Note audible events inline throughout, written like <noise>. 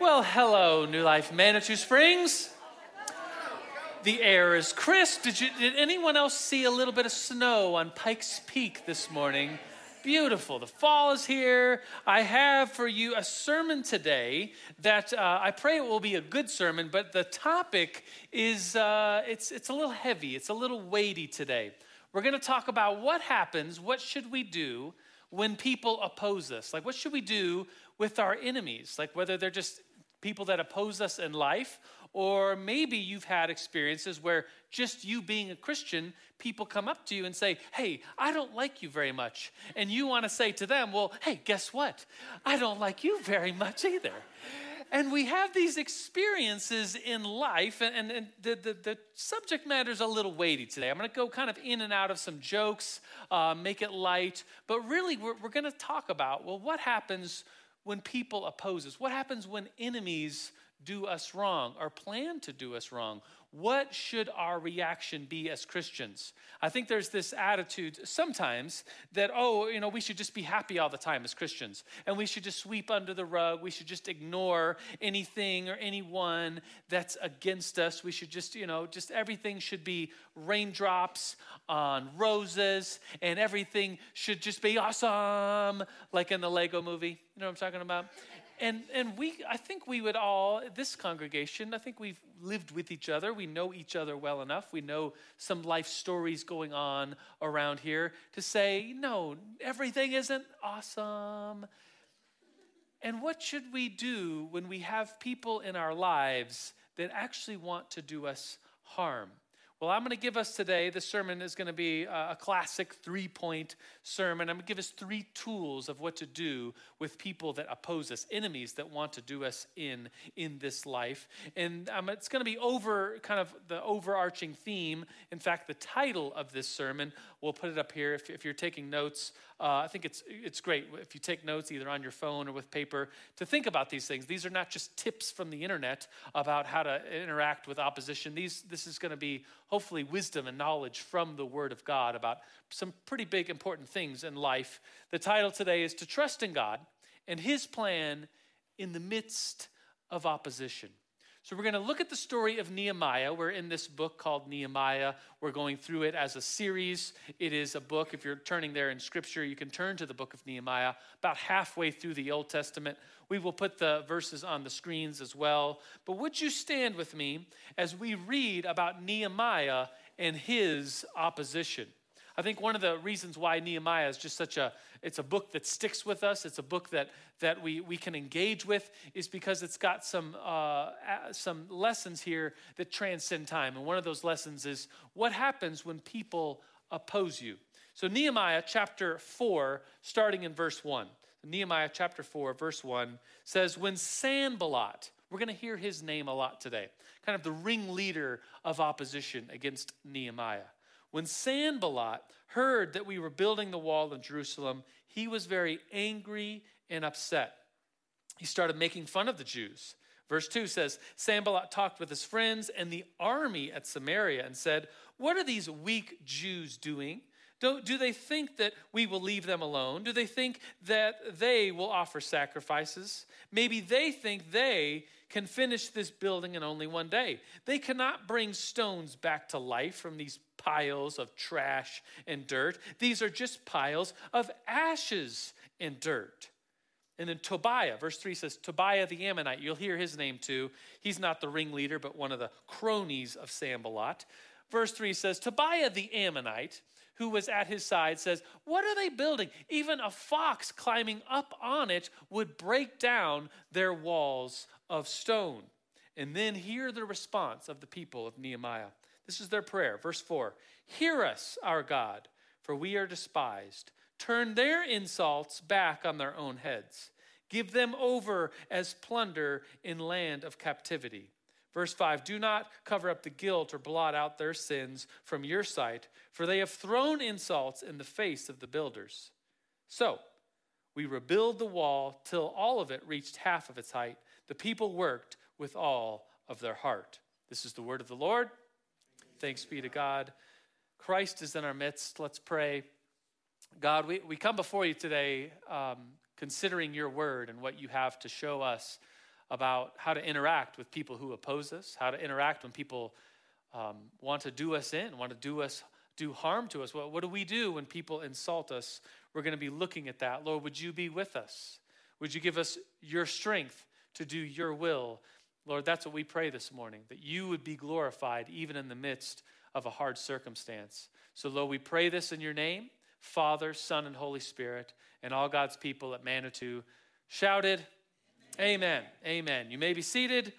Well, hello, New Life Manitou Springs. The air is crisp. Did, you, did anyone else see a little bit of snow on Pikes Peak this morning? Beautiful. The fall is here. I have for you a sermon today that uh, I pray it will be a good sermon, but the topic is uh, it's, it's a little heavy, it's a little weighty today. We're going to talk about what happens, what should we do when people oppose us? Like, what should we do with our enemies? Like, whether they're just people that oppose us in life, or maybe you've had experiences where just you being a Christian, people come up to you and say, Hey, I don't like you very much. And you want to say to them, Well, hey, guess what? I don't like you very much either. And we have these experiences in life, and, and the, the, the, subject matter is a little weighty today. I'm going to go kind of in and out of some jokes, uh, make it light, but really we're, we're going to talk about well, what happens when people oppose us? What happens when enemies do us wrong or plan to do us wrong? What should our reaction be as Christians? I think there's this attitude sometimes that, oh, you know, we should just be happy all the time as Christians and we should just sweep under the rug. We should just ignore anything or anyone that's against us. We should just, you know, just everything should be raindrops on roses and everything should just be awesome, like in the Lego movie. You know what I'm talking about? And and we i think we would all this congregation i think we've lived with each other. We know each other well enough. We know some life stories going on around here to say no everything isn't awesome. And what should we do when we have people in our lives that actually want to do us harm well, I'm going to give us today, the sermon is going to be a classic three point sermon. I'm going to give us three tools of what to do with people that oppose us, enemies that want to do us in in this life. And um, it's going to be over kind of the overarching theme. In fact, the title of this sermon, we'll put it up here if, if you're taking notes. Uh, I think it's, it's great if you take notes either on your phone or with paper to think about these things. These are not just tips from the internet about how to interact with opposition. These, this is going to be hopefully wisdom and knowledge from the Word of God about some pretty big, important things in life. The title today is To Trust in God and His Plan in the Midst of Opposition. So, we're going to look at the story of Nehemiah. We're in this book called Nehemiah. We're going through it as a series. It is a book, if you're turning there in scripture, you can turn to the book of Nehemiah, about halfway through the Old Testament. We will put the verses on the screens as well. But would you stand with me as we read about Nehemiah and his opposition? I think one of the reasons why Nehemiah is just such a it's a book that sticks with us. It's a book that that we we can engage with is because it's got some uh, some lessons here that transcend time. And one of those lessons is what happens when people oppose you. So Nehemiah chapter four, starting in verse one. Nehemiah chapter four, verse one says, "When Sanballat." We're going to hear his name a lot today, kind of the ringleader of opposition against Nehemiah. When Sanballat heard that we were building the wall in Jerusalem, he was very angry and upset. He started making fun of the Jews. Verse 2 says Sanballat talked with his friends and the army at Samaria and said, What are these weak Jews doing? Do, do they think that we will leave them alone? Do they think that they will offer sacrifices? Maybe they think they can finish this building in only one day. They cannot bring stones back to life from these piles of trash and dirt. These are just piles of ashes and dirt. And then Tobiah, verse 3 says, Tobiah the Ammonite, you'll hear his name too. He's not the ringleader, but one of the cronies of Sanballat. Verse 3 says, Tobiah the Ammonite, who was at his side, says, What are they building? Even a fox climbing up on it would break down their walls of stone. And then hear the response of the people of Nehemiah. This is their prayer. Verse 4 Hear us, our God, for we are despised. Turn their insults back on their own heads. Give them over as plunder in land of captivity. Verse 5 Do not cover up the guilt or blot out their sins from your sight, for they have thrown insults in the face of the builders. So we rebuild the wall till all of it reached half of its height. The people worked with all of their heart. This is the word of the Lord. Thanks be to God. Christ is in our midst. Let's pray. God, we, we come before you today um, considering your word and what you have to show us about how to interact with people who oppose us, how to interact when people um, want to do us in, want to do us do harm to us. What, what do we do when people insult us? We're going to be looking at that. Lord, would you be with us? Would you give us your strength to do your will? Lord, that's what we pray this morning, that you would be glorified even in the midst of a hard circumstance. So, Lord, we pray this in your name, Father, Son, and Holy Spirit, and all God's people at Manitou shouted, Amen. Amen. You may be seated.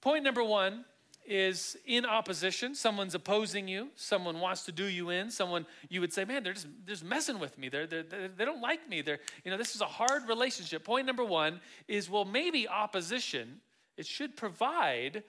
Point number one is in opposition. Someone's opposing you. Someone wants to do you in. Someone you would say, man, they're just, they're just messing with me. They're, they're, they're, they don't like me. They're, you know, this is a hard relationship. Point number one is, well, maybe opposition, it should provide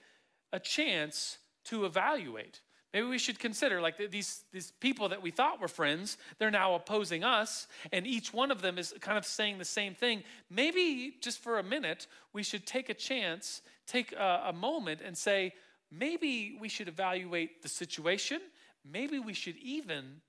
a chance to evaluate. Maybe we should consider like these, these people that we thought were friends, they're now opposing us, and each one of them is kind of saying the same thing. Maybe just for a minute, we should take a chance, take a, a moment, and say, maybe we should evaluate the situation. Maybe we should even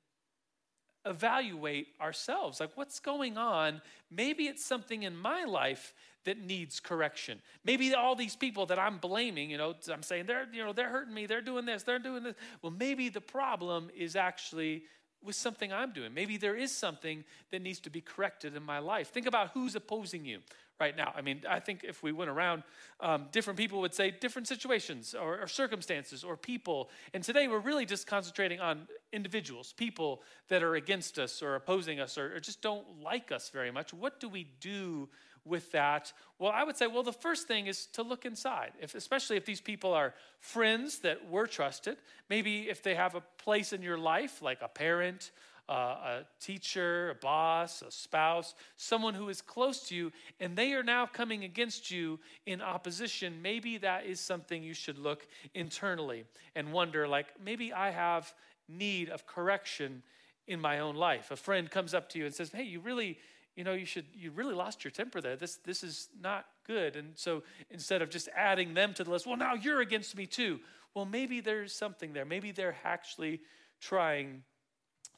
evaluate ourselves. Like, what's going on? Maybe it's something in my life that needs correction. Maybe all these people that I'm blaming, you know, I'm saying they're, you know, they're hurting me, they're doing this, they're doing this. Well, maybe the problem is actually with something I'm doing. Maybe there is something that needs to be corrected in my life. Think about who's opposing you right now. I mean, I think if we went around, um, different people would say different situations or, or, circumstances or people. And today we're really just concentrating on individuals, people that are against us or opposing us or, or just don't like us very much. What do we do with that? Well, I would say, well, the first thing is to look inside, if, especially if these people are friends that were trusted. Maybe if they have a place in your life, like a parent, uh, a teacher, a boss, a spouse, someone who is close to you, and they are now coming against you in opposition, maybe that is something you should look internally and wonder like, maybe I have need of correction in my own life. A friend comes up to you and says, Hey, you really, you know, you should, you really lost your temper there. This, this is not good. And so instead of just adding them to the list, well, now you're against me too. Well, maybe there's something there. Maybe they're actually trying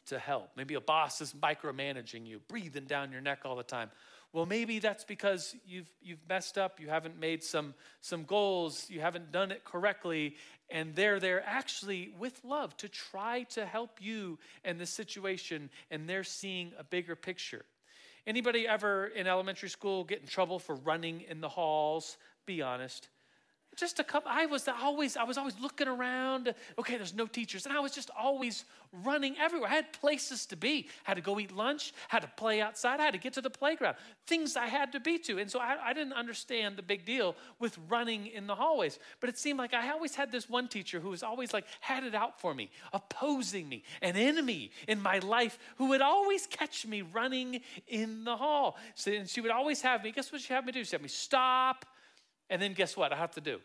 to help. Maybe a boss is micromanaging you, breathing down your neck all the time. Well, maybe that's because you've, you've messed up, you haven't made some, some goals, you haven't done it correctly, and they're there actually with love to try to help you in this situation, and they're seeing a bigger picture. Anybody ever in elementary school get in trouble for running in the halls? Be honest just a couple i was always i was always looking around okay there's no teachers and i was just always running everywhere. I had places to be. I had to go eat lunch had to play outside i had to get to the playground things i had to be to and so I, I didn't understand the big deal with running in the hallways but it seemed like i always had this one teacher who was always like had it out for me opposing me an enemy in my life who would always catch me running in the hall. So, and she would always have me guess what she had me do? She had me stop and then guess what I have to do?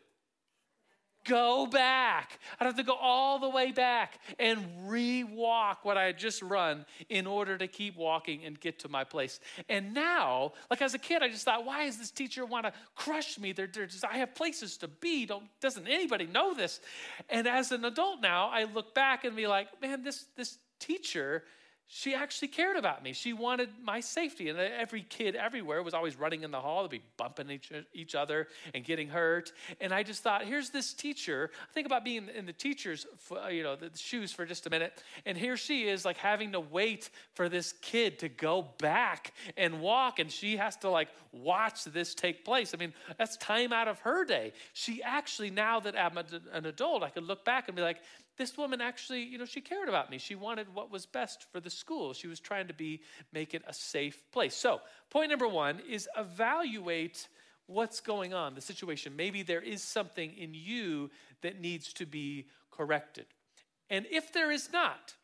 Go back. I'd have to go all the way back and re-walk what I had just run in order to keep walking and get to my place. And now, like as a kid, I just thought, why does this teacher want to crush me? They're, they're just, I have places to be. Don't, doesn't anybody know this? And as an adult now, I look back and be like, man, this, this teacher she actually cared about me. She wanted my safety. And every kid everywhere was always running in the hall. They'd be bumping each, each other and getting hurt. And I just thought, here's this teacher. Think about being in the teacher's, you know, the shoes for just a minute. And here she is, like having to wait for this kid to go back and walk. And she has to like watch this take place. I mean, that's time out of her day. She actually, now that I'm an adult, I could look back and be like, this woman actually, you know, she cared about me. She wanted what was best for the school. She was trying to be make it a safe place. So, point number 1 is evaluate what's going on, the situation. Maybe there is something in you that needs to be corrected. And if there is not,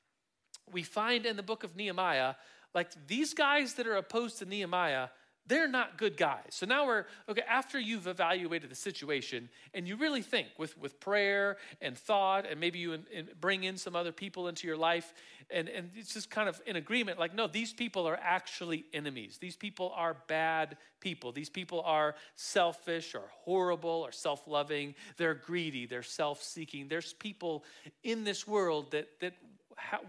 we find in the book of Nehemiah like these guys that are opposed to Nehemiah they're not good guys. So now we're, okay, after you've evaluated the situation and you really think with, with prayer and thought, and maybe you in, in bring in some other people into your life, and, and it's just kind of in agreement like, no, these people are actually enemies. These people are bad people. These people are selfish or horrible or self loving. They're greedy. They're self seeking. There's people in this world that, that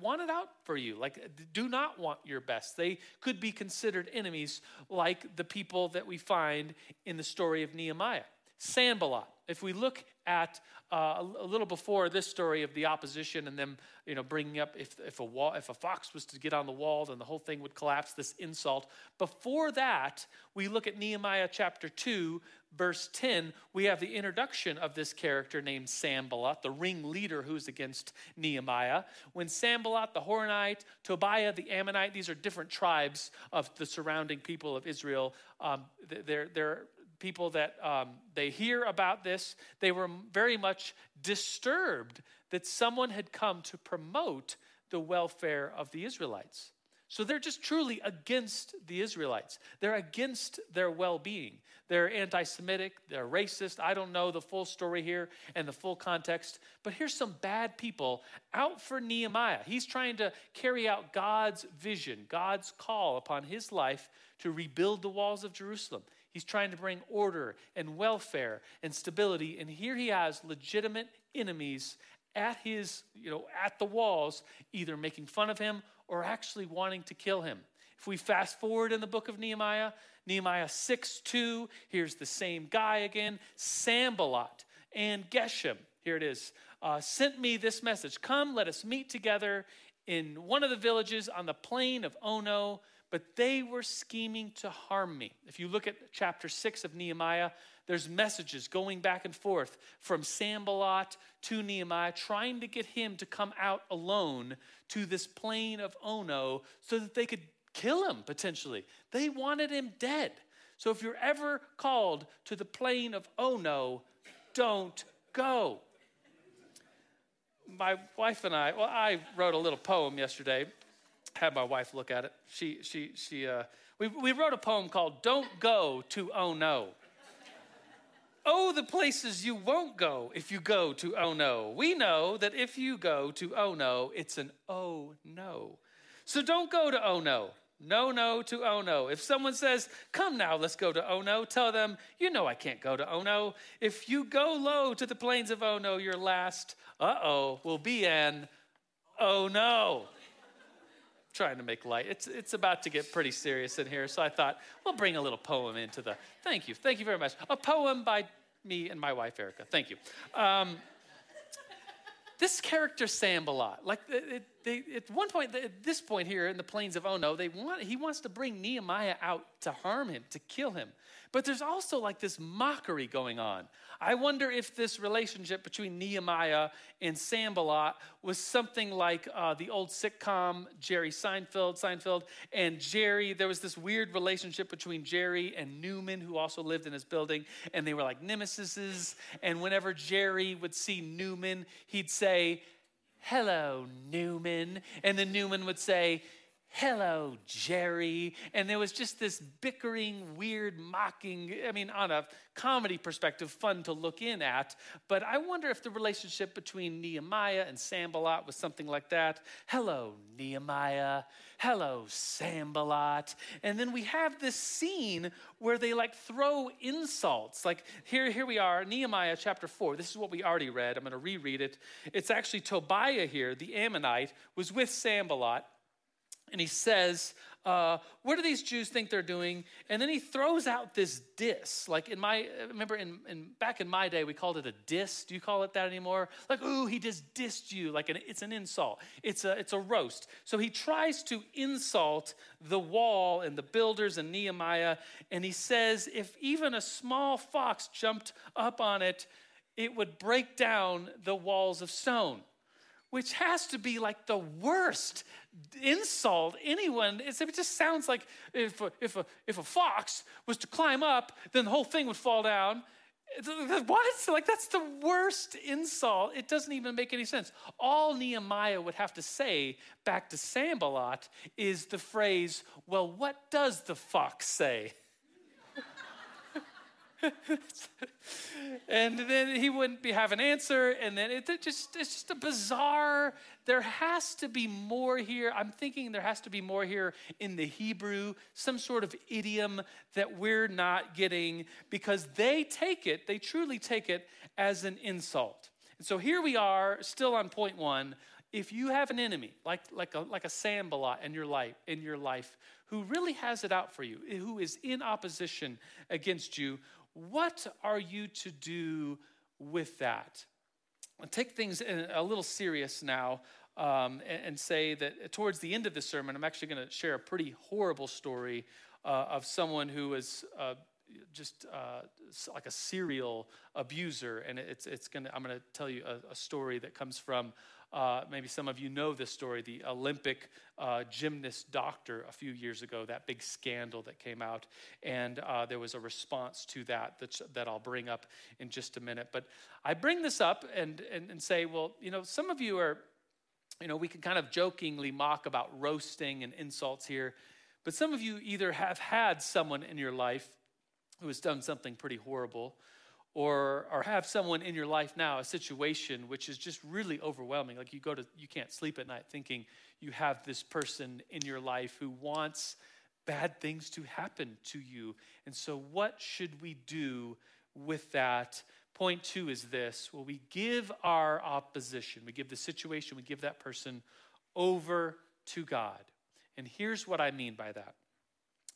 want it out for you. Like, do not want your best. They could be considered enemies, like the people that we find in the story of Nehemiah. Sanballat. If we look at uh, a little before this story of the opposition and them, you know, bringing up if, if, a wall, if a fox was to get on the wall, then the whole thing would collapse, this insult. Before that, we look at Nehemiah chapter 2, verse 10. We have the introduction of this character named Sanballat, the ringleader who's against Nehemiah. When Sanballat, the Horonite, Tobiah, the Ammonite, these are different tribes of the surrounding people of Israel. Um, they're, they're people that um, they hear about this, they were very much disturbed that someone had come to promote the welfare of the Israelites. So they're just truly against the Israelites. They're against their well being. They're anti Semitic, they're racist. I don't know the full story here and the full context, but here's some bad people out for Nehemiah. He's trying to carry out God's vision, God's call upon his life to rebuild the walls of Jerusalem. He's trying to bring order and welfare and stability. And here he has legitimate enemies at his, you know, at the walls, either making fun of him or actually wanting to kill him. If we fast forward in the book of Nehemiah, Nehemiah 6 2, here's the same guy again, Sanballat and Geshem. Here it is. Uh, sent me this message Come, let us meet together in one of the villages on the plain of Ono but they were scheming to harm me. If you look at chapter 6 of Nehemiah, there's messages going back and forth from Sanballat to Nehemiah, trying to get him to come out alone to this plain of Ono so that they could kill him potentially. They wanted him dead. So if you're ever called to the plain of Ono, don't go. My wife and I, well, I wrote a little poem yesterday had my wife look at it. She, she, she, uh, we, we wrote a poem called Don't Go to Oh No. oh, the places you won't go if you go to Oh No. We know that if you go to Oh No, it's an Oh No. So don't go to Oh No. No, no to Oh No. If someone says, Come now, let's go to Oh No, tell them, You know I can't go to Oh No. If you go low to the plains of Oh No, your last uh oh will be an Oh No trying to make light. It's, it's about to get pretty serious in here, so I thought we'll bring a little poem into the. Thank you. Thank you very much. A poem by me and my wife, Erica. Thank you. Um, this character Sam Sanballat, like it, they, at one point, at this point here in the plains of Ono, they want, he wants to bring Nehemiah out to harm him, to kill him. But there's also like this mockery going on. I wonder if this relationship between Nehemiah and Sanballat was something like uh, the old sitcom Jerry Seinfeld, Seinfeld, and Jerry. There was this weird relationship between Jerry and Newman, who also lived in his building, and they were like nemesis. And whenever Jerry would see Newman, he'd say, Hello, Newman. And then Newman would say, hello, Jerry. And there was just this bickering, weird, mocking, I mean, on a comedy perspective, fun to look in at. But I wonder if the relationship between Nehemiah and Sanballat was something like that. Hello, Nehemiah. Hello, Sanballat. And then we have this scene where they like throw insults. Like here, here we are, Nehemiah chapter 4. This is what we already read. I'm going to reread it. It's actually Tobiah here, the Ammonite, was with Sanballat and he says, uh, what do these Jews think they're doing? And then he throws out this diss. Like in my, remember in, in back in my day, we called it a diss. Do you call it that anymore? Like, ooh, he just dissed you. Like an, it's an insult. It's a, it's a roast. So he tries to insult the wall and the builders and Nehemiah. And he says, if even a small fox jumped up on it, it would break down the walls of stone which has to be like the worst insult anyone. It's, it just sounds like if a, if, a, if a fox was to climb up, then the whole thing would fall down. What? Like, that's the worst insult. It doesn't even make any sense. All Nehemiah would have to say back to Sanballat is the phrase, Well, what does the fox say? <laughs> and then he wouldn't be have an answer and then it, it, just it's just a bizarre there has to be more here. I'm thinking there has to be more here in the hebrew some sort of idiom that we're not getting because they take it they truly take it as an insult. And so here we are still on point one. If you have an enemy like like a like a Sanballat in your life in your life who really has it out for you who is in opposition against you what are you to do with that? I'll take things a little serious now um, and, and, say that towards the end of the sermon, I'm actually going to share a pretty horrible story uh, of someone who was uh, just uh, like a serial abuser. And it's, it's gonna, I'm going to tell you a, a, story that comes from uh, maybe some of you know this story the Olympic uh, gymnast doctor a few years ago, that big scandal that came out. And uh, there was a response to that that I'll bring up in just a minute. But I bring this up and, and, and say, well, you know, some of you are, you know, we can kind of jokingly mock about roasting and insults here. But some of you either have had someone in your life who has done something pretty horrible, or, or have someone in your life now, a situation which is just really overwhelming. Like you go to, you can't sleep at night thinking you have this person in your life who wants bad things to happen to you. And so, what should we do with that? Point two is this well, we give our opposition, we give the situation, we give that person over to God. And here's what I mean by that.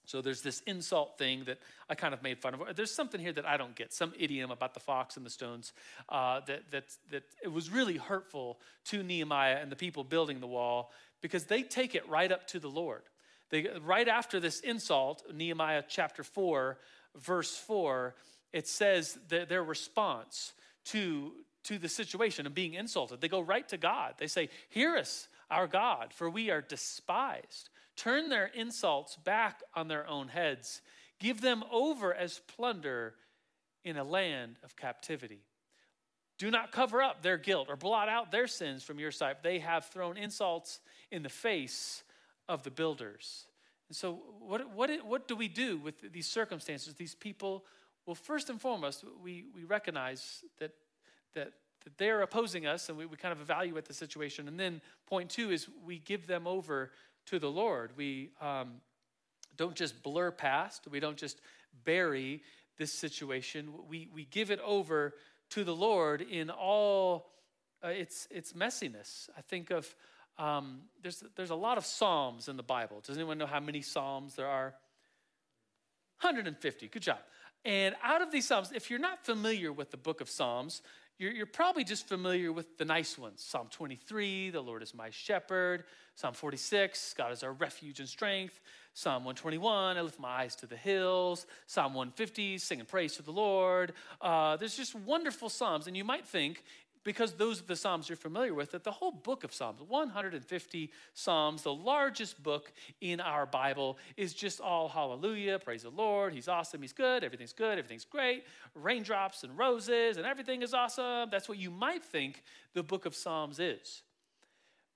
So there's this insult thing that I kind of made fun of. There's something here that I don't get, some idiom about the fox and the stones uh, that, that, that it was really hurtful to Nehemiah and the people building the wall because they take it right up to the Lord. They, right after this insult, Nehemiah chapter 4, verse 4, it says that their response to, to the situation of being insulted, they go right to God. They say, Hear us, our God, for we are despised turn their insults back on their own heads, give them over as plunder in a land of captivity. Do not cover up their guilt or blot out their sins from your sight. They have thrown insults in the face of the builders. And so, what, what, what do we do with these circumstances, these people? Well, first and foremost, we, we recognize that, that, that they're opposing us and we, we kind of evaluate the situation. And then, point two is we give them over to the Lord. We um, don't just blur past, we don't just bury this situation. We, we give it over to the Lord in all uh, its, its messiness. I think of um, there's, there's a lot of Psalms in the Bible. Does anyone know how many Psalms there are? 150. Good job. And out of these Psalms, if you're not familiar with the book of Psalms, you're, you're, probably just familiar with the nice ones Psalm 23, the Lord is my shepherd. Psalm 46, God is our refuge and strength. Psalm 121, I lift my eyes to the hills. Psalm 150, sing and praise to the Lord. Uh, there's just wonderful Psalms. And you might think because those are the Psalms you're familiar with, that the whole book of Psalms, 150 Psalms, the largest book in our Bible, is just all hallelujah, praise the Lord, He's awesome, He's good, everything's good, everything's great, raindrops and roses, and everything is awesome. That's what you might think the book of Psalms is.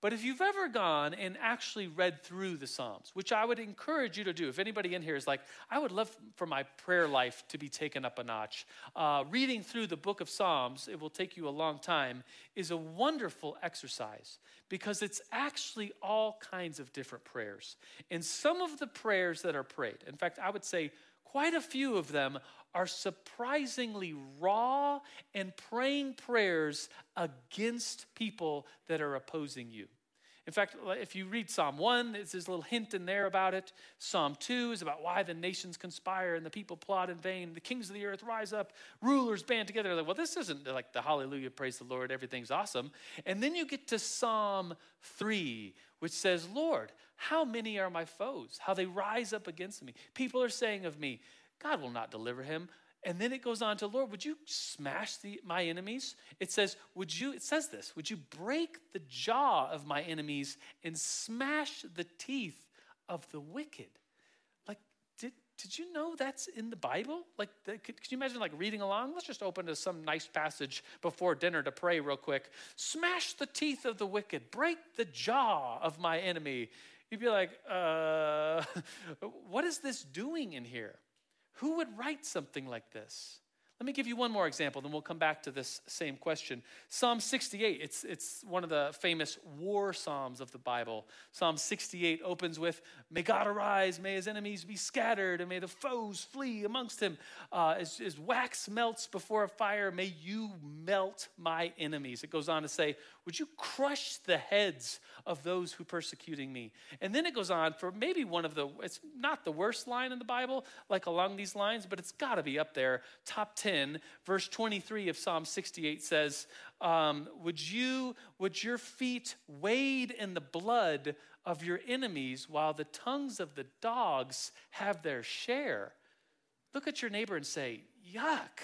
But if you've ever gone and actually read through the Psalms, which I would encourage you to do, if anybody in here is like, I would love for my prayer life to be taken up a notch, uh, reading through the book of Psalms, it will take you a long time, is a wonderful exercise because it's actually all kinds of different prayers. And some of the prayers that are prayed, in fact, I would say quite a few of them are surprisingly raw and praying prayers against people that are opposing you. In fact, if you read Psalm 1, there's this little hint in there about it. Psalm 2 is about why the nations conspire and the people plot in vain. The kings of the earth rise up, rulers band together. Like, well, this isn't like the hallelujah, praise the Lord, everything's awesome. And then you get to Psalm 3, which says, Lord, how many are my foes? How they rise up against me. People are saying of me, God will not deliver him. And then it goes on to, Lord, would you smash the, my enemies? It says, would you, it says this, would you break the jaw of my enemies and smash the teeth of the wicked? Like, did, did you know that's in the Bible? Like, the, could, could you imagine like reading along? Let's just open to some nice passage before dinner to pray real quick. Smash the teeth of the wicked, break the jaw of my enemy. You'd be like, uh, <laughs> what is this doing in here? Who would write something like this? Let me give you one more example, then we'll come back to this same question. Psalm 68, it's, it's one of the famous war psalms of the Bible. Psalm 68 opens with, May God arise, may his enemies be scattered, and may the foes flee amongst him. Uh, as, as wax melts before a fire, may you melt my enemies. It goes on to say, Would you crush the heads of those who persecuting me? And then it goes on for maybe one of the, it's not the worst line in the Bible, like along these lines, but it's got to be up there, top 10 10, verse 23 of Psalm 68 says, um, would, you, would your feet wade in the blood of your enemies while the tongues of the dogs have their share? Look at your neighbor and say, yuck.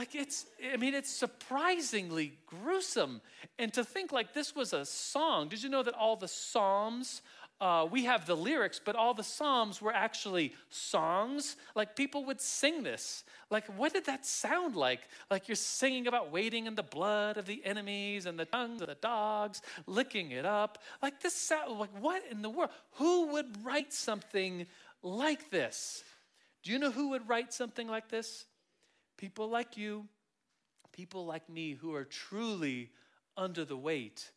Like it's, I mean, it's surprisingly gruesome. And to think like this was a song, did you know that all the Psalms uh, we have the lyrics, but all the Psalms were actually songs. Like people would sing this. Like, what did that sound like? Like you're singing about wading in the blood of the enemies and the tongues of the dogs, licking it up. Like this sound, like what in the world? Who would write something like this? Do you know who would write something like this? People like you, people like me who are truly under the weight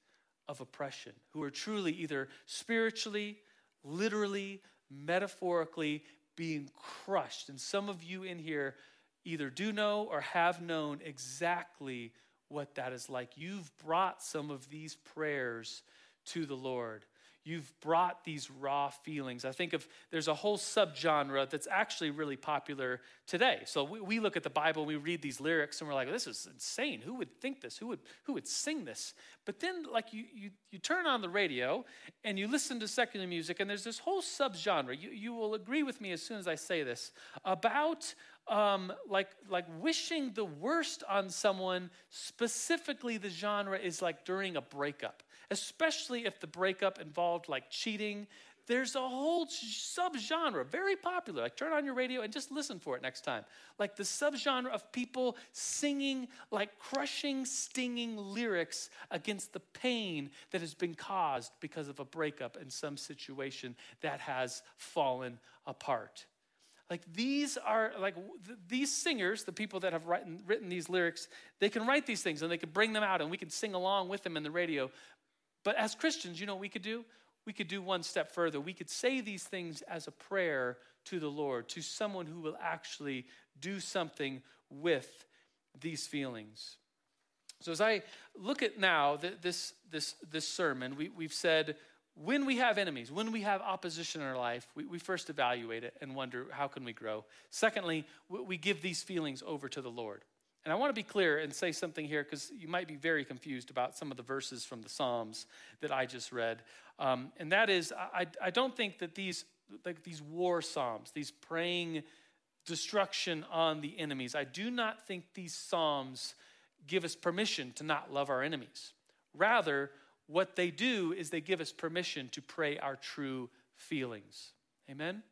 of oppression, who are truly either spiritually, literally, metaphorically being crushed. And some of you in here either do know or have known exactly what that is like. You've brought some of these prayers to the Lord you've brought these raw feelings. I think of there's a whole subgenre that's actually really popular today. So we, we look at the Bible, we read these lyrics, and we're like, this is insane. Who would think this? Who would who would sing this? But then like you you you turn on the radio and you listen to secular music, and there's this whole subgenre. You you will agree with me as soon as I say this about um, like like wishing the worst on someone. Specifically, the genre is like during a breakup especially if the breakup involved like cheating. There's a whole subgenre, very popular. Like, turn on your radio and just listen for it next time. Like, the subgenre of people singing, like, crushing, stinging lyrics against the pain that has been caused because of a breakup in some situation that has fallen apart. Like these are like th- these singers, the people that have written, written these lyrics, they can write these things and they can bring them out and we can sing along with them in the radio. But as Christians, you know what we could do? We could do one step further. We could say these things as a prayer to the Lord, to someone who will actually do something with these feelings. So as I look at now this, this, this sermon, we, we've said when we have enemies, when we have opposition in our life, we, we first evaluate it and wonder how can we grow. Secondly, we give these feelings over to the Lord. And I want to be clear and say something here because you might be very confused about some of the verses from the Psalms that I just read. Um, and that is, I, I don't think that these, like these war Psalms, these praying destruction on the enemies, I do not think these Psalms give us permission to not love our enemies. Rather, what they do is they give us permission to pray our true feelings. Amen?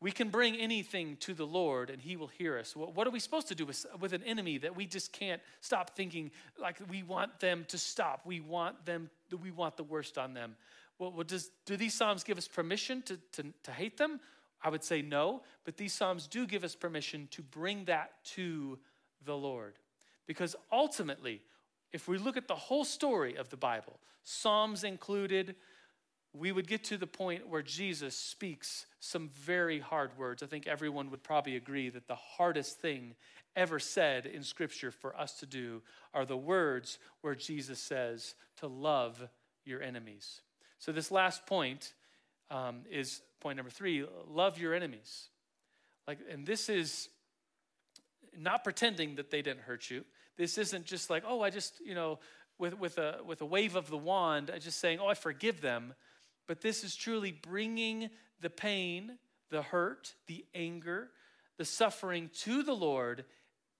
We can bring anything to the Lord and He will hear us. What are we supposed to do with, with an enemy that we just can't stop thinking like we want them to stop? We want them, we want the worst on them. Well, what does, do these Psalms give us permission to, to, to hate them? I would say no, but these Psalms do give us permission to bring that to the Lord. Because ultimately, if we look at the whole story of the Bible, Psalms included, we would get to the point where Jesus speaks some very hard words. I think everyone would probably agree that the hardest thing ever said in Scripture for us to do are the words where Jesus says to love your enemies. So, this last point um, is point number three love your enemies. Like, and this is not pretending that they didn't hurt you. This isn't just like, oh, I just, you know, with, with, a, with a wave of the wand, I just saying, oh, I forgive them but this is truly bringing the pain, the hurt, the anger, the suffering to the Lord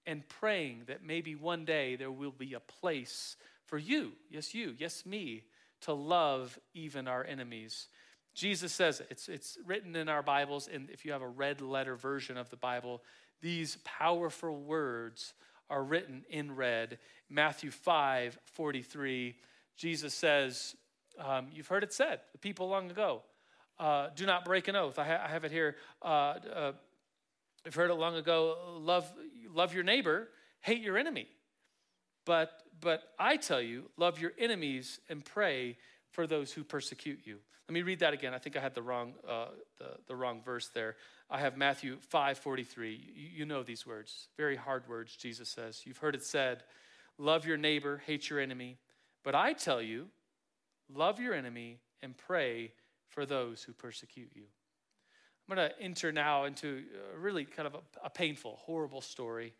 and praying that maybe one day there will be a place for you, yes, you, yes, me, to love even our enemies. Jesus says it. It's, it's written in our Bibles, and if you have a red letter version of the Bible, these powerful words are written in red. Matthew 5 43, Jesus says, um, you've heard it said, the people long ago, uh, do not break an oath. I, ha- I have it here. Uh, uh, I've heard it long ago. Love, love your neighbor, hate your enemy. But, but I tell you, love your enemies and pray for those who persecute you. Let me read that again. I think I had the wrong, uh, the, the wrong verse there. I have Matthew 5 43. You, you know these words, very hard words, Jesus says. You've heard it said, Love your neighbor, hate your enemy. But I tell you, love your enemy and pray for those who persecute you. I'm going to enter now into a really kind of a, a painful, horrible story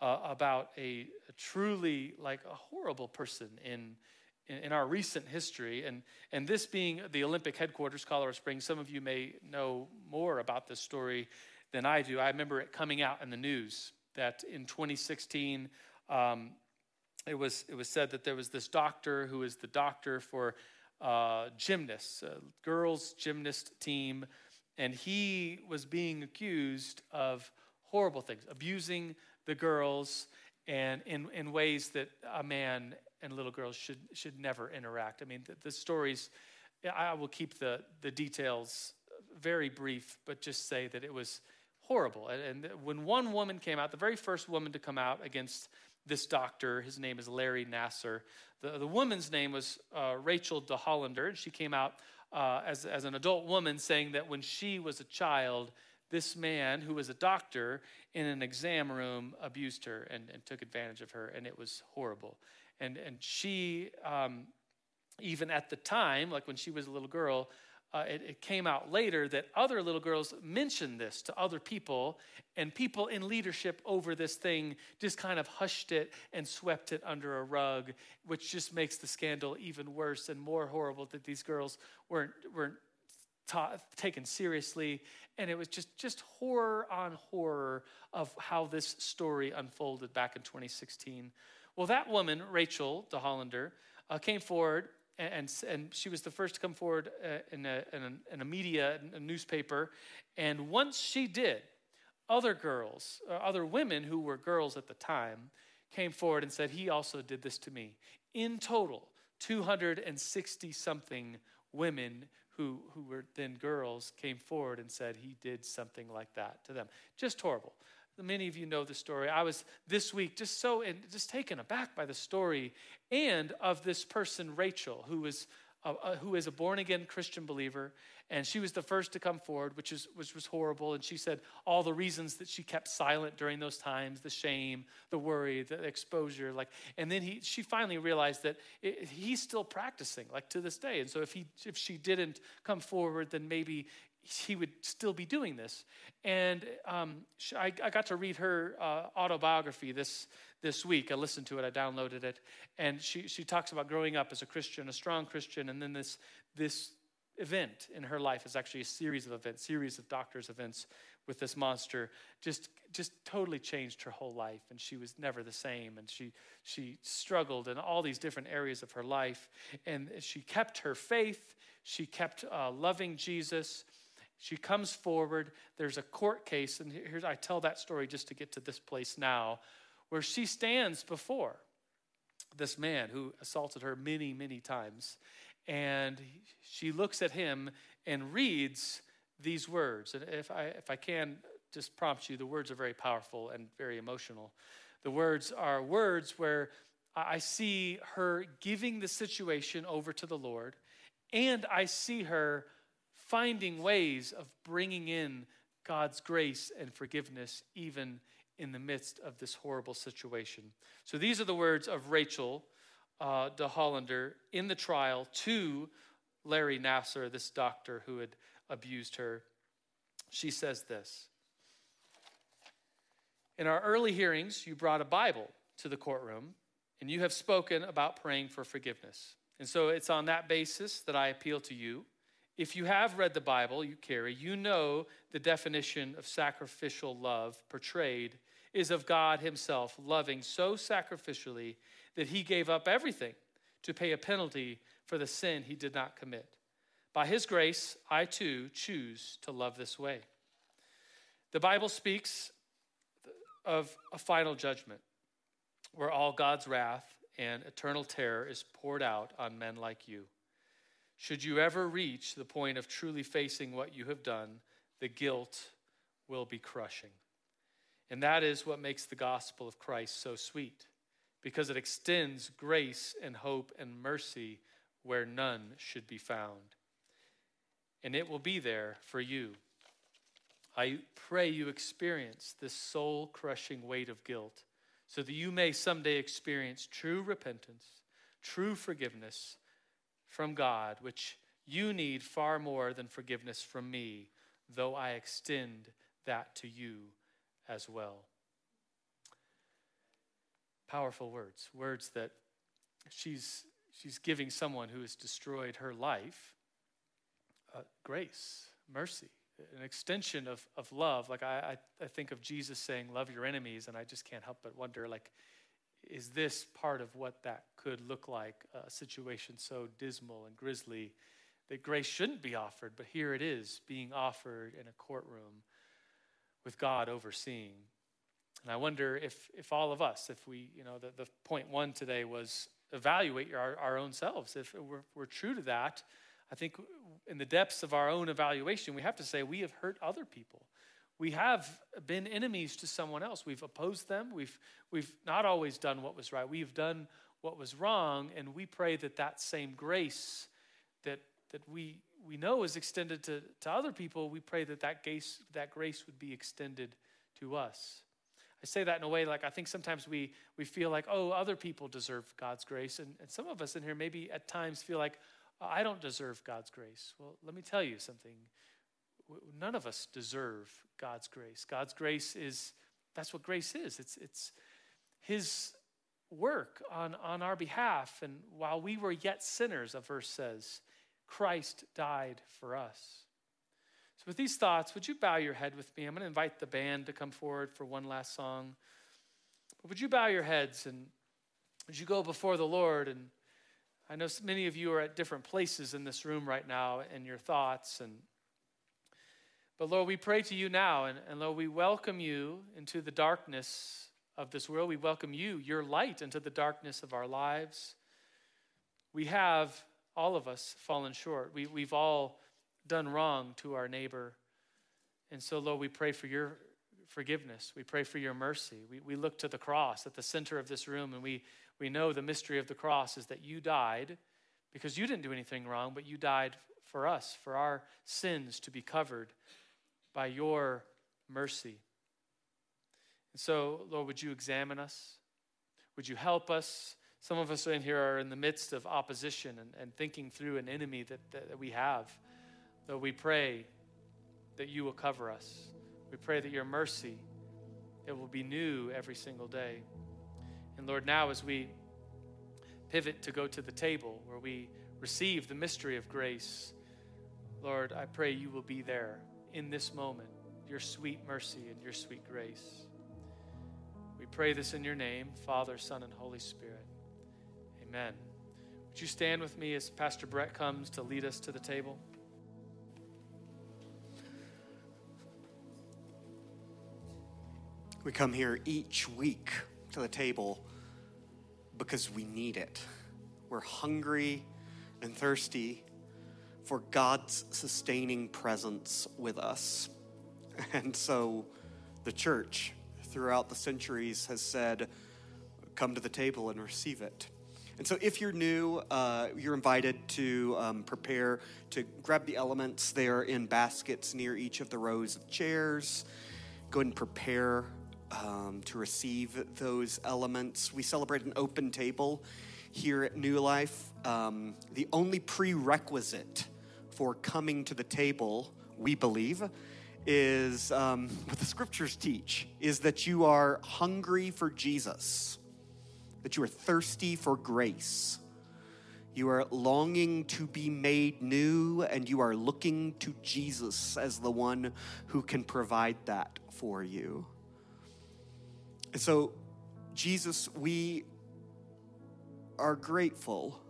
uh, about a, a, truly like a horrible person in, in, in our recent history. And, and this being the Olympic headquarters, Colorado Springs, some of you may know more about this story than I do. I remember it coming out in the news that in 2016, um, it, was, it was said that there was this doctor who was the doctor for uh, gymnasts, a girls' gymnast team, and he was being accused of horrible things, abusing the girls and in, in ways that a man and little girls should, should never interact. I mean, the, the stories, I will keep the, the details very brief, but just say that it was horrible. And, and when one woman came out, the very first woman to come out against this doctor, his name is Larry Nassar. The, the woman's name was uh, Rachel Denhollander, and she came out uh, as, as an adult woman saying that when she was a child, this man, who was a doctor in an exam room, abused her and, and took advantage of her, and it was horrible. And, and she, um, even at the time, like when she was a little girl, uh, it, it, came out later that other little girls mentioned this to other people, and people in leadership over this thing just kind of hushed it and swept it under a rug, which just makes the scandal even worse and more horrible that these girls weren't, weren't ta- taken seriously. And it was just, just horror on horror of how this story unfolded back in 2016. Well, that woman, Rachel Denhollander, uh, came forward and, and she was the first to come forward uh, in, a, in, a, in a media, a newspaper. And once she did, other girls, uh, other women who were girls at the time, came forward and said, He also did this to me. In total, 260 something women who, who were then girls came forward and said he did something like that to them. Just horrible. Many of you know the story. I was this week just so just taken aback by the story and of this person, Rachel, who was uh, who is a born again Christian believer, and she was the first to come forward, which, is, which was horrible. And she said all the reasons that she kept silent during those times the shame, the worry, the exposure. Like, and then he, she finally realized that it, he's still practicing, like to this day. And so if, he, if she didn't come forward, then maybe he would still be doing this. And um, I, I, got to read her uh, autobiography this, this week. I listened to it, I downloaded it. And she, she talks about growing up as a Christian, a strong Christian, and then this, this event in her life is actually a series of events, series of doctor's events with this monster just just totally changed her whole life and she was never the same and she she struggled in all these different areas of her life and she kept her faith she kept uh, loving jesus she comes forward. There's a court case, and here's I tell that story just to get to this place now, where she stands before this man who assaulted her many, many times. And she looks at him and reads these words. And if I, if I can just prompt you, the words are very powerful and very emotional. The words are words where I see her giving the situation over to the Lord, and I see her finding ways of bringing in God's grace and forgiveness even in the midst of this horrible situation. So these are the words of Rachel uh, Denhollander in the trial to Larry Nassar, this doctor who had abused her. She says this In our early hearings, you brought a Bible to the courtroom, and you have spoken about praying for forgiveness. And so it's on that basis that I appeal to you if you have read the Bible, you carry, you know the definition of sacrificial love portrayed is of God Himself loving so sacrificially that He gave up everything to pay a penalty for the sin He did not commit. By His grace, I too choose to love this way. The Bible speaks of a final judgment where all God's wrath and eternal terror is poured out on men like you. Should you ever reach the point of truly facing what you have done, the guilt will be crushing. And that is what makes the gospel of Christ so sweet, because it extends grace and hope and mercy where none should be found. And it will be there for you. I pray you experience this soul crushing weight of guilt so that you may someday experience true repentance, true forgiveness from God, which you need far more than forgiveness from me, though I extend that to you as well. Powerful words, words that she's, she's giving someone who has destroyed her life uh, grace, mercy, an extension of, of love. Like I, I, I think of Jesus saying, Love your enemies, and I just can't help but wonder, like, is this part of what that could look like? A situation so dismal and grisly that grace shouldn't be offered, but here it is being offered in a courtroom with God overseeing. And I wonder if, if all of us, if we, you know, the, the point one today was evaluate our, our own selves. If we're, we're true to that, I think in the depths of our own evaluation, we have to say we have hurt other people. We have been enemies to someone else. We've opposed them. We've, we've not always done what was right. We've done what was wrong, and we pray that that same grace that, that we, we know is extended to, to other people, we pray that that grace, that grace would be extended to us. I say that in a way like I think sometimes we, we feel like, oh, other people deserve God's grace. And, and some of us in here maybe at times feel like, I don't deserve God's grace. Well, let me tell you something. None of us deserve God's grace. God's grace is, that's what grace is. It's, it's His work on, on our behalf. And while we were yet sinners, a verse says, Christ died for us. So, with these thoughts, would you bow your head with me? I'm going to invite the band to come forward for one last song. But would you bow your heads and would you go before the Lord and I know many of you are at different places in this room right now in your thoughts. And, but Lord, we pray to you now, and, and Lord, we welcome you into the darkness of this world. We welcome you, your light, into the darkness of our lives. We have, all of us, fallen short. We, we've all done wrong to our neighbor. And so, Lord, we pray for your forgiveness. We pray for your mercy. We, we look to the cross at the center of this room and we we know the mystery of the cross is that you died because you didn't do anything wrong, but you died for us, for our sins to be covered by your mercy. And so, Lord, would you examine us? Would you help us? Some of us in here are in the midst of opposition and, and thinking through an enemy that, that, that we have. Though we pray that you will cover us. We pray that your mercy, it will be new every single day. And Lord, now as we pivot to go to the table where we receive the mystery of grace, Lord, I pray you will be there in this moment, your sweet mercy and your sweet grace. We pray this in your name, Father, Son, and Holy Spirit. Amen. Would you stand with me as Pastor Brett comes to lead us to the table? We come here each week to the table because we need it. We're hungry and thirsty for God's sustaining presence with us. <laughs> And so the church throughout the centuries has said, come to the table and receive it. And so, if you're new, uh, you're invited to um, prepare to grab the elements. They are in baskets near each of the rows of chairs. Go ahead and prepare um, to receive those elements. We celebrate an open table here at New Life. Um, the only prerequisite for coming to the table, we believe, is um, <laughs> what the scriptures teach is that you are hungry for Jesus, that you are thirsty for grace. You are longing to be made new, and you are looking to Jesus as the one who can provide that for you. And so, Jesus, we are grateful.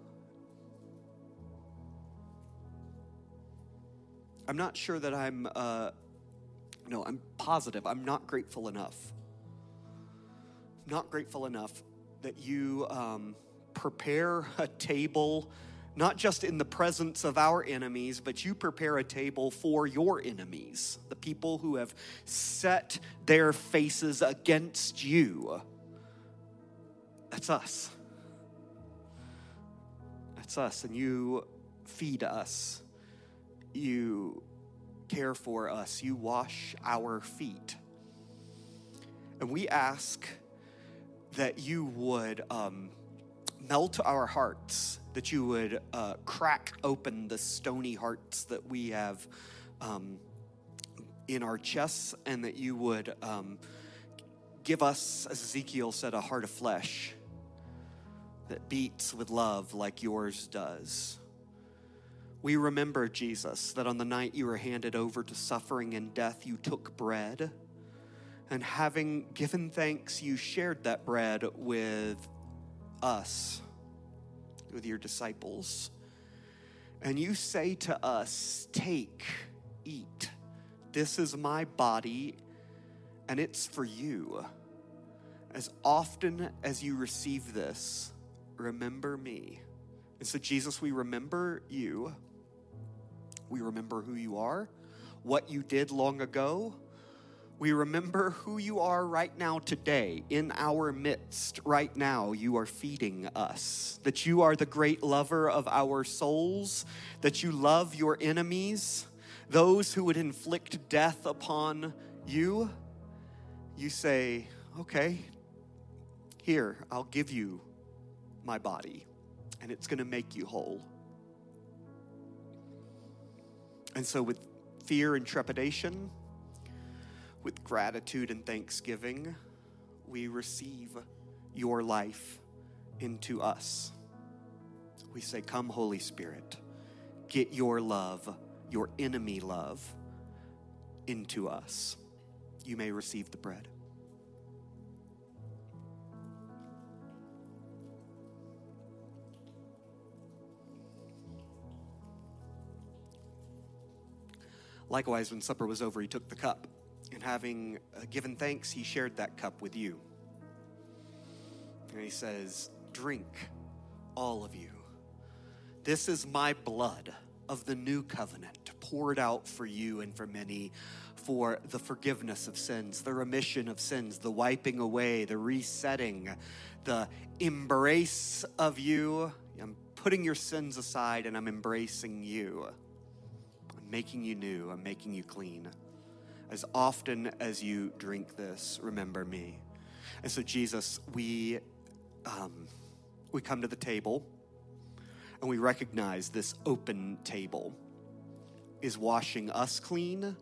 I'm not sure that I'm, uh, no, I'm positive. I'm not grateful enough. Not grateful enough that you um, prepare a table not just in the presence of our enemies, but you prepare a table for your enemies, the people who have set their faces against you. That's us. That's us. And you feed us, you care for us, you wash our feet. And we ask that you would um, melt our hearts, that you would uh, crack open the stony hearts that we have um, in our chests, and that you would um, give us, as Ezekiel said, a heart of flesh that beats with love like yours does. We remember, Jesus, that on the night you were handed over to suffering and death, you took bread. And having given thanks, you shared that bread with us, with your disciples. And you say to us, Take, eat. This is my body, and it's for you. As often as you receive this, remember me. And so, Jesus, we remember you. We remember who you are, what you did long ago we remember who you are right now, today, in our midst. Right now, you are feeding us. That you are the great lover of our souls. That you love your enemies, those who would inflict death upon you. You say, okay, here, I'll give you my body, and it's to make you whole. And so, with fear and trepidation, with gratitude and thanksgiving, we receive your life into us. We say, Come, Holy Spirit, get your love, your enemy love, into us. You may receive the bread. Likewise, when supper was over, he took the cup and having uh, given thanks, he shared that cup with you. And he says, Drink, all of you. This is my blood of the new covenant, poured out for you and for many for the forgiveness of sins, the remission of sins, the wiping away, the resetting, the embrace of you. I'm putting your sins aside and I'm embracing you. I'm making you new, I'm making you clean. As often as you drink this, remember me. And so, Jesus, we, um, we come to the table and we recognize this open table is washing us clean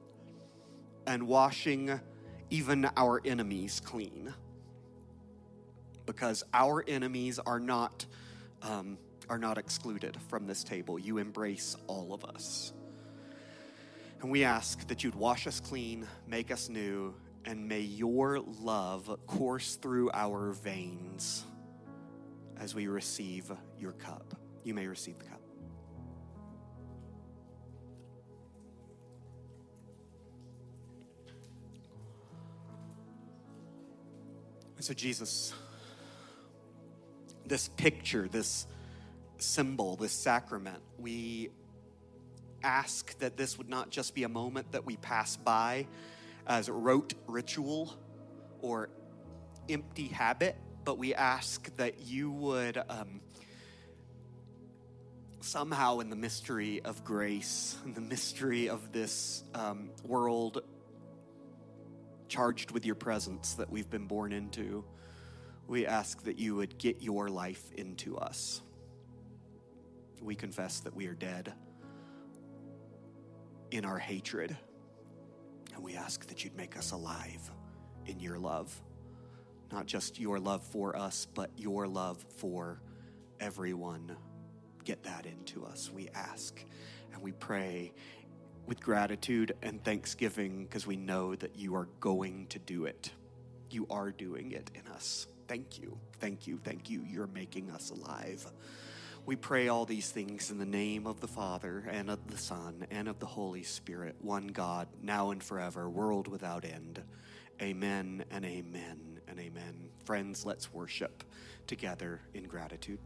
and washing even our enemies clean. Because our enemies are not, um, are not excluded from this table. You embrace all of us. And we ask that you'd wash us clean, make us new, and may your love course through our veins as we receive your cup. You may receive the cup. And so, Jesus, this picture, this symbol, this sacrament, we ask that this would not just be a moment that we pass by as rote ritual or empty habit, but we ask that you would um, somehow, in the mystery of grace, <laughs> in the mystery of this um, world charged with your presence that we've been born into, we ask that you would get your life into us. We confess that we are dead in our hatred. And we ask that you'd make us alive in your love. Not just your love for us, but your love for everyone. Get that into us, we ask. And we pray with gratitude and thanksgiving because we know that you are going to do it. You are doing it in us. Thank you. Thank you. Thank you. You're making us alive. We pray all these things in the name of the Father, and of the Son, and of the Holy Spirit, one God, now and forever, world without end. Amen and amen and amen. Friends, let's worship together in gratitude.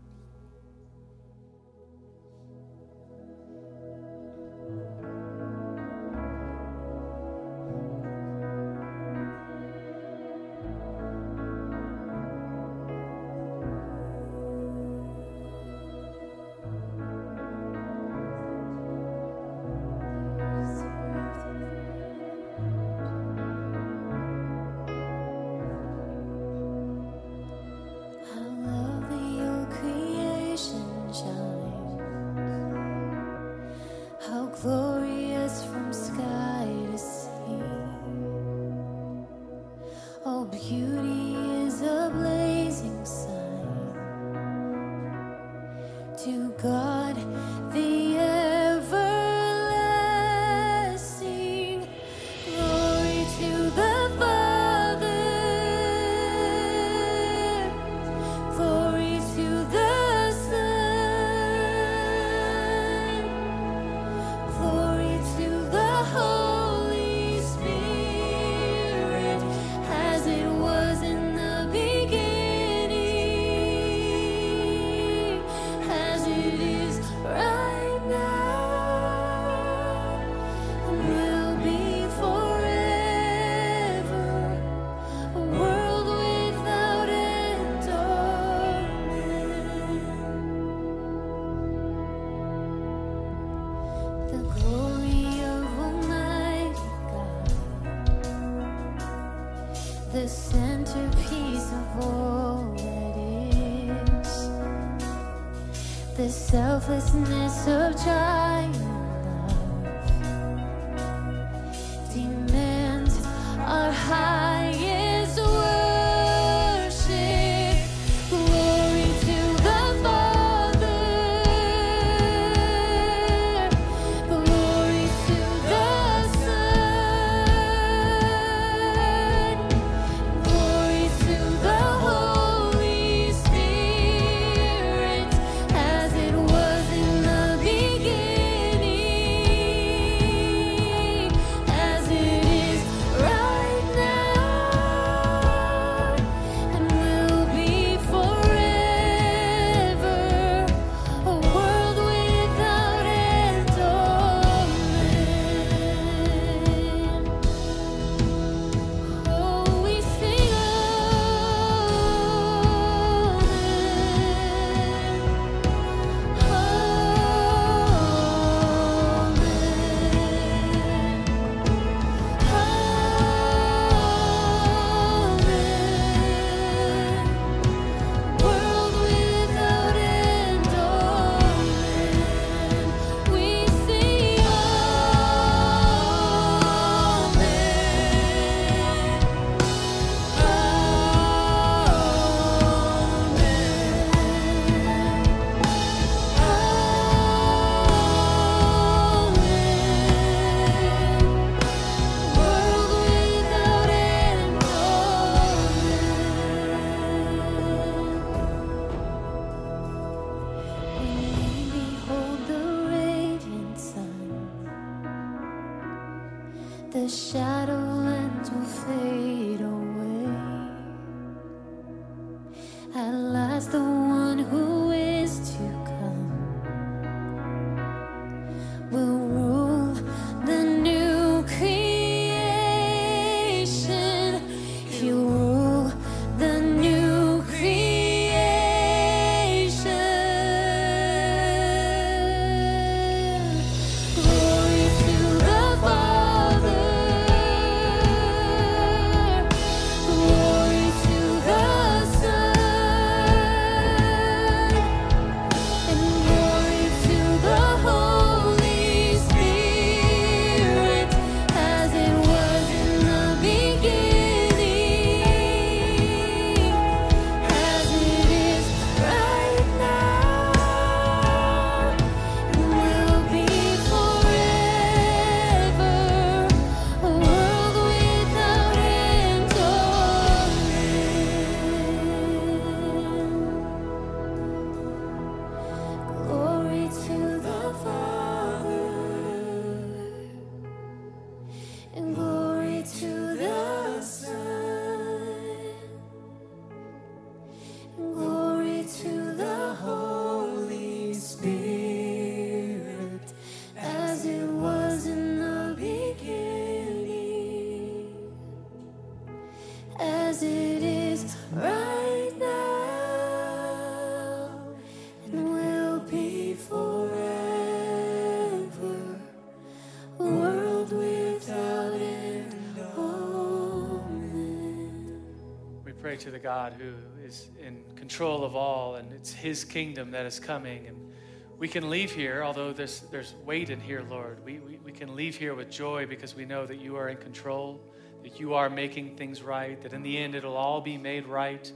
To God, The shadowlands will fade away. The God who is in control of all, and it's His kingdom that is coming. And we can leave here, although there's, there's weight in here, Lord. We, we, we can leave here with joy because we know that you are in control, that you are making things right, that in the end it'll all be made right,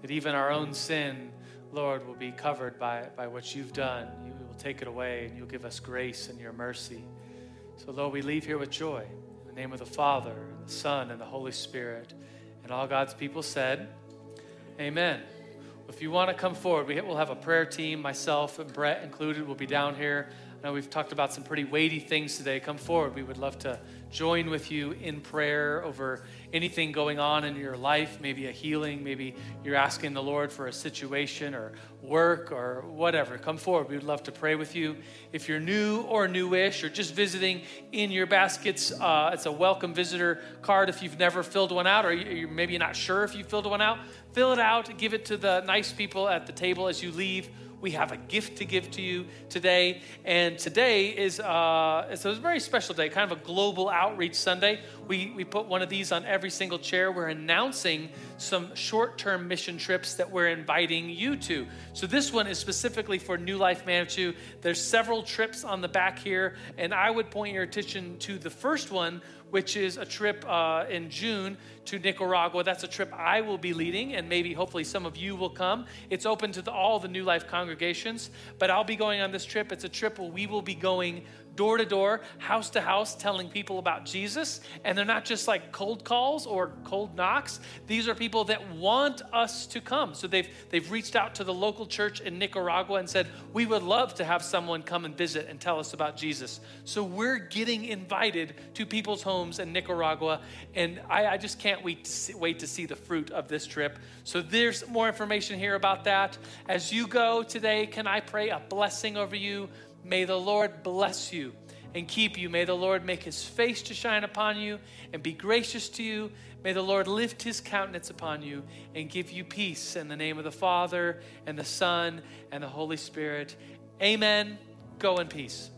that even our own sin Lord, will be covered by, by what you've done. You will take it away and you'll give us grace and your mercy. So, Lord, we leave here with joy. In the name of the Father, and the Son, and the Holy Spirit. And all God's people said, Amen. If you want to come forward, we will have a prayer team, myself and Brett included, will be down here. I know we've talked about some pretty weighty things today. Come forward. We would love to join with you in prayer over anything going on in your life, maybe a healing, maybe you're asking the Lord for a situation or work or whatever. Come forward. We would love to pray with you. If you're new or newish or just visiting in your baskets, uh, it's a welcome visitor card if you've never filled one out or you're maybe not sure if you filled one out. Fill it out, give it to the nice people at the table as you leave we have a gift to give to you today. And today is uh, it's a very special day, kind of a global outreach Sunday. We, we put one of these on every single chair. We're announcing some short term mission trips that we're inviting you to. So this one is specifically for New Life Manitou. There's several trips on the back here, and I would point your attention to the first one which is a trip uh, in June to Nicaragua. That's a trip I will be leading, and maybe hopefully some of you will come. It's open to the, all the New Life congregations, but I'll be going on this trip. It's a trip where we will be going door to door, house to house, telling people about Jesus. And they're not just like cold calls or cold knocks. These are people that want us to come. So they've, they've reached out to the local church in Nicaragua and said, We would love to have someone come and visit and tell us about Jesus. So we're getting invited to people's homes in Nicaragua. And I, I just can't wait to, see, wait to see the fruit of this trip. So there's more information here about that. As you go today, can I pray a blessing over you? May the Lord bless you and keep you. May the Lord make his face to shine upon you and be gracious to you. May the Lord lift his countenance upon you and give you peace in the name of the Father and the Son and the Holy Spirit. Amen. Go in peace.